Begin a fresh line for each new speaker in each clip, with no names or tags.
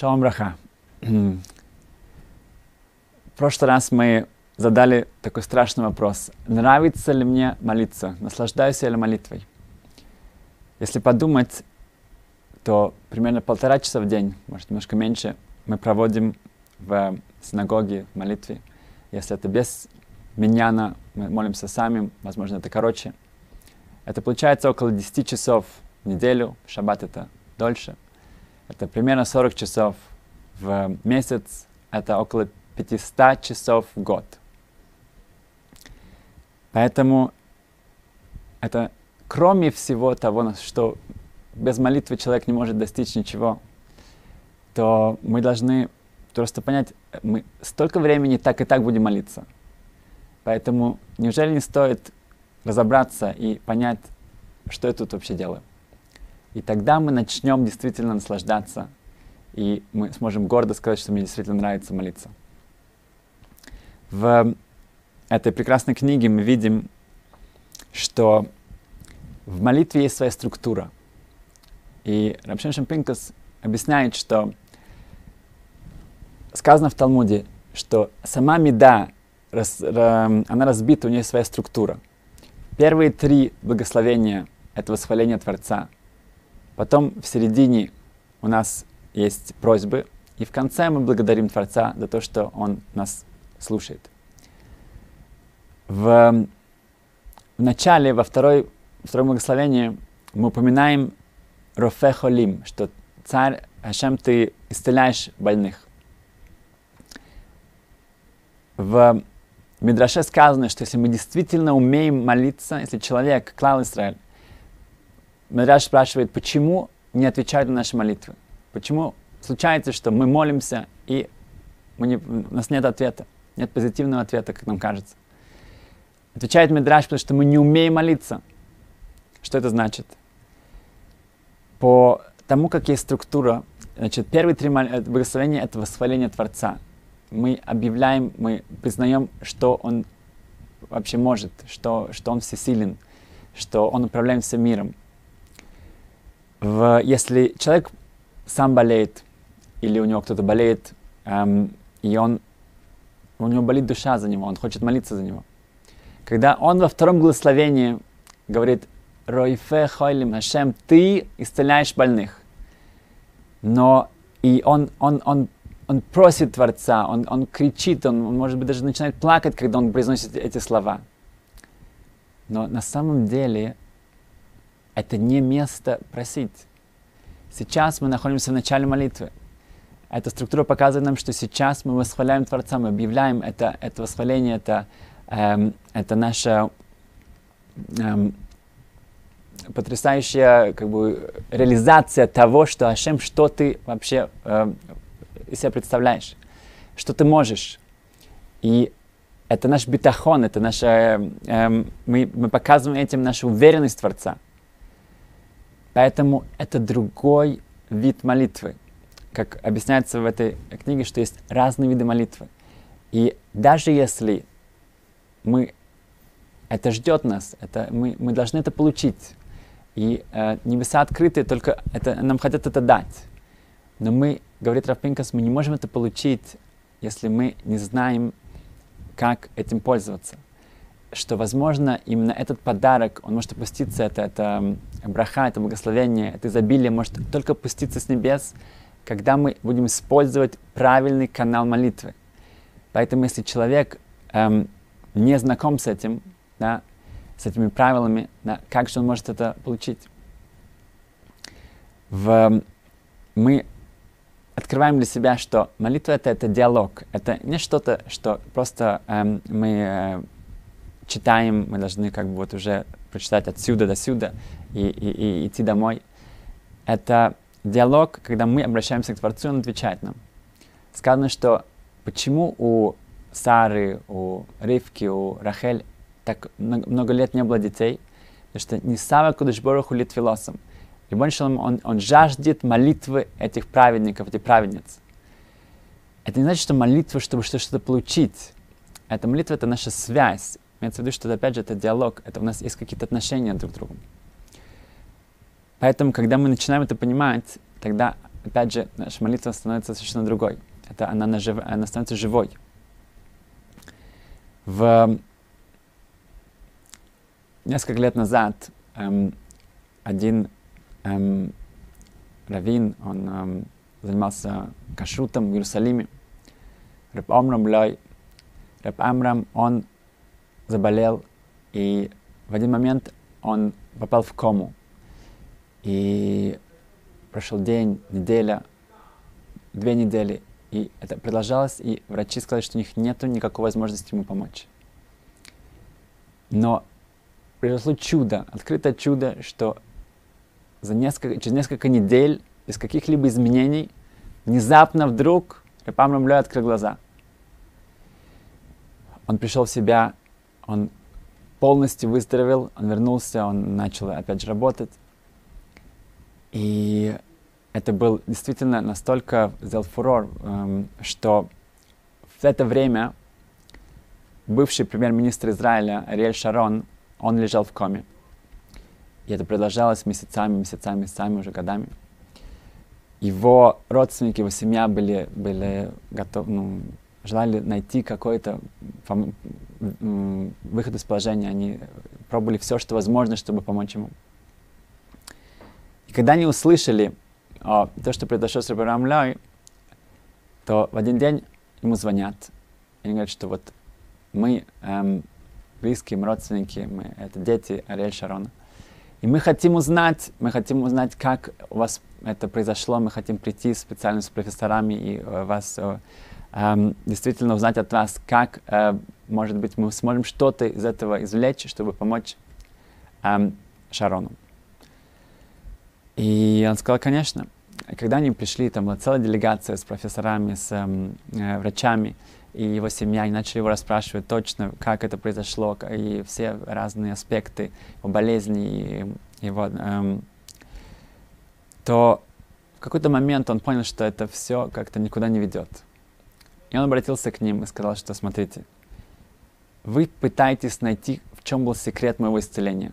Шалом Браха. В прошлый раз мы задали такой страшный вопрос. Нравится ли мне молиться? Наслаждаюсь ли молитвой? Если подумать, то примерно полтора часа в день, может немножко меньше, мы проводим в синагоге в молитве. Если это без миньяна, мы молимся сами, возможно, это короче. Это получается около 10 часов в неделю, в шаббат это дольше. Это примерно 40 часов в месяц, это около 500 часов в год. Поэтому это кроме всего того, что без молитвы человек не может достичь ничего, то мы должны просто понять, мы столько времени так и так будем молиться. Поэтому неужели не стоит разобраться и понять, что я тут вообще делаю? И тогда мы начнем действительно наслаждаться, и мы сможем гордо сказать, что мне действительно нравится молиться. В этой прекрасной книге мы видим, что в молитве есть своя структура. И Рабшин Шампинкас объясняет, что сказано в Талмуде, что сама меда, рас, она разбита, у нее своя структура. Первые три благословения — это восхваление Творца — Потом в середине у нас есть просьбы, и в конце мы благодарим Творца за то, что Он нас слушает. В, в начале, во второй, втором благословении мы упоминаем Рофе что Царь Хашем, ты исцеляешь больных. В Мидраше сказано, что если мы действительно умеем молиться, если человек, клал Израиль, Медраж спрашивает, почему не отвечают на наши молитвы? Почему случается, что мы молимся, и мы не, у нас нет ответа, нет позитивного ответа, как нам кажется? Отвечает Медраж, потому что мы не умеем молиться. Что это значит? По тому, как есть структура, значит, первые три э, благословения — это восхваление Творца. Мы объявляем, мы признаем, что Он вообще может, что, что Он всесилен, что Он управляет всем миром в, если человек сам болеет, или у него кто-то болеет, эм, и он, у него болит душа за него, он хочет молиться за него. Когда он во втором благословении говорит, Ройфе хойлим Хашем, ты исцеляешь больных. Но и он, он, он, он просит Творца, он, он кричит, он, он, может быть, даже начинает плакать, когда он произносит эти слова. Но на самом деле это не место просить. Сейчас мы находимся в начале молитвы. Эта структура показывает нам, что сейчас мы восхваляем Творца, мы объявляем это, это восхваление, это, эм, это наша эм, потрясающая как бы, реализация того, что Ашем, что ты вообще э, из себя представляешь, что ты можешь. И это наш битахон, это наша, э, мы, мы показываем этим нашу уверенность Творца. Поэтому это другой вид молитвы. Как объясняется в этой книге, что есть разные виды молитвы. И даже если мы это ждет нас, это, мы, мы должны это получить. И э, небеса открыты, только это, нам хотят это дать. Но мы, говорит Рафпинкас, мы не можем это получить, если мы не знаем, как этим пользоваться что, возможно, именно этот подарок, он может опуститься, это, это браха, это благословение, это изобилие может только опуститься с небес, когда мы будем использовать правильный канал молитвы. Поэтому, если человек эм, не знаком с этим, да, с этими правилами, да, как же он может это получить? В, мы открываем для себя, что молитва это, это диалог, это не что-то, что просто эм, мы э, читаем, мы должны как бы вот уже прочитать отсюда до сюда и, и, и идти домой. Это диалог, когда мы обращаемся к Творцу, он отвечает нам. Сказано, что почему у Сары, у Ривки, у Рахель так много лет не было детей, потому что не Сава Кудышбороху Литвилосом. И больше он, он, он жаждет молитвы этих праведников, этих праведниц. Это не значит, что молитва, чтобы что-то получить. Эта молитва — это наша связь. Имеется в виду, что опять же это диалог, это у нас есть какие-то отношения друг к другу. Поэтому, когда мы начинаем это понимать, тогда опять же, наша молитва становится совершенно другой. Это она, нажив... она становится живой. В несколько лет назад эм, один эм, раввин, он эм, занимался кашрутом в Иерусалиме. Раб Амрам Лой. Раб Амрам, он заболел, и в один момент он попал в кому. И прошел день, неделя, две недели, и это продолжалось, и врачи сказали, что у них нет никакой возможности ему помочь. Но произошло чудо, открытое чудо, что за несколько, через несколько недель, без каких-либо изменений, внезапно вдруг Рапам Рамлёй открыл глаза. Он пришел в себя, он полностью выздоровел, он вернулся, он начал опять же работать. И это был действительно настолько сделал фурор, эм, что в это время бывший премьер-министр Израиля Ариэль Шарон, он лежал в коме. И это продолжалось месяцами, месяцами, месяцами, уже годами. Его родственники, его семья были, были готовы, ну, желали найти какой-то выход из положения. Они пробовали все, что возможно, чтобы помочь ему. И когда они услышали о, то, что произошло с Рабарам Лой, то в один день ему звонят. Они говорят, что вот мы эм, близкие, мы родственники, мы это дети Ариэль Шарона. И мы хотим узнать, мы хотим узнать, как у вас это произошло, мы хотим прийти специально с профессорами и э, вас э, э, действительно узнать от вас, как, э, может быть, мы сможем что-то из этого извлечь, чтобы помочь э, Шарону. И он сказал, конечно. Когда они пришли, там была целая делегация с профессорами, с эм, э, врачами и его семья, и начали его расспрашивать точно, как это произошло, и все разные аспекты его болезни, и его, эм, то в какой-то момент он понял, что это все как-то никуда не ведет. И он обратился к ним и сказал, что смотрите, вы пытаетесь найти, в чем был секрет моего исцеления.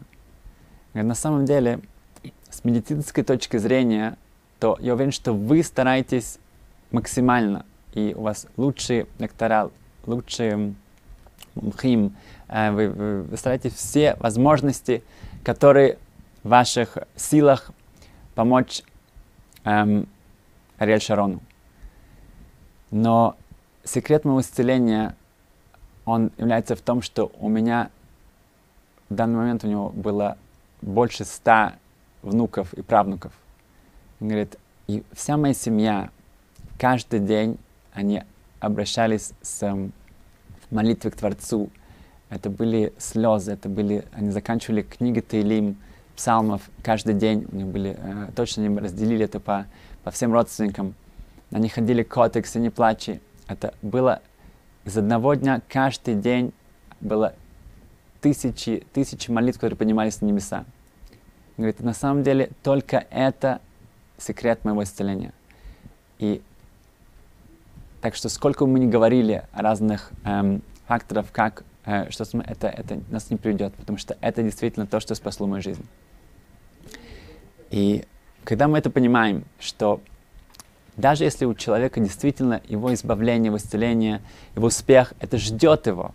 на самом деле с медицинской точки зрения, то я уверен, что вы стараетесь максимально, и у вас лучший доктора, лучший хим, э, вы, вы, вы стараетесь все возможности, которые в ваших силах помочь эм, Ариэль Шарону. Но секрет моего исцеления, он является в том, что у меня в данный момент у него было больше ста внуков и правнуков. Он говорит, и вся моя семья, каждый день они обращались с молитвой к Творцу. Это были слезы, это были, они заканчивали книги Таилим, псалмов каждый день. У них были, э, точно они разделили это по, по всем родственникам. Они ходили к котексе, не плачи. Это было из одного дня, каждый день было тысячи, тысячи молитв, которые поднимались на небеса. Говорит, на самом деле только это секрет моего исцеления. И так что сколько мы не говорили о разных эм, факторах, как э, что это, это нас не приведет, потому что это действительно то, что спасло мою жизнь. И когда мы это понимаем, что даже если у человека действительно его избавление, его исцеление, его успех, это ждет его,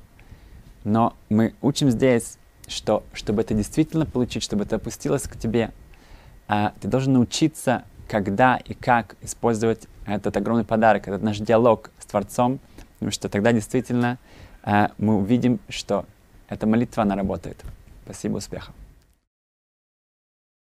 но мы учим здесь что чтобы это действительно получить, чтобы это опустилось к тебе, а, ты должен научиться, когда и как использовать этот огромный подарок, этот наш диалог с Творцом, потому что тогда действительно а, мы увидим, что эта молитва, она работает. Спасибо, успехов.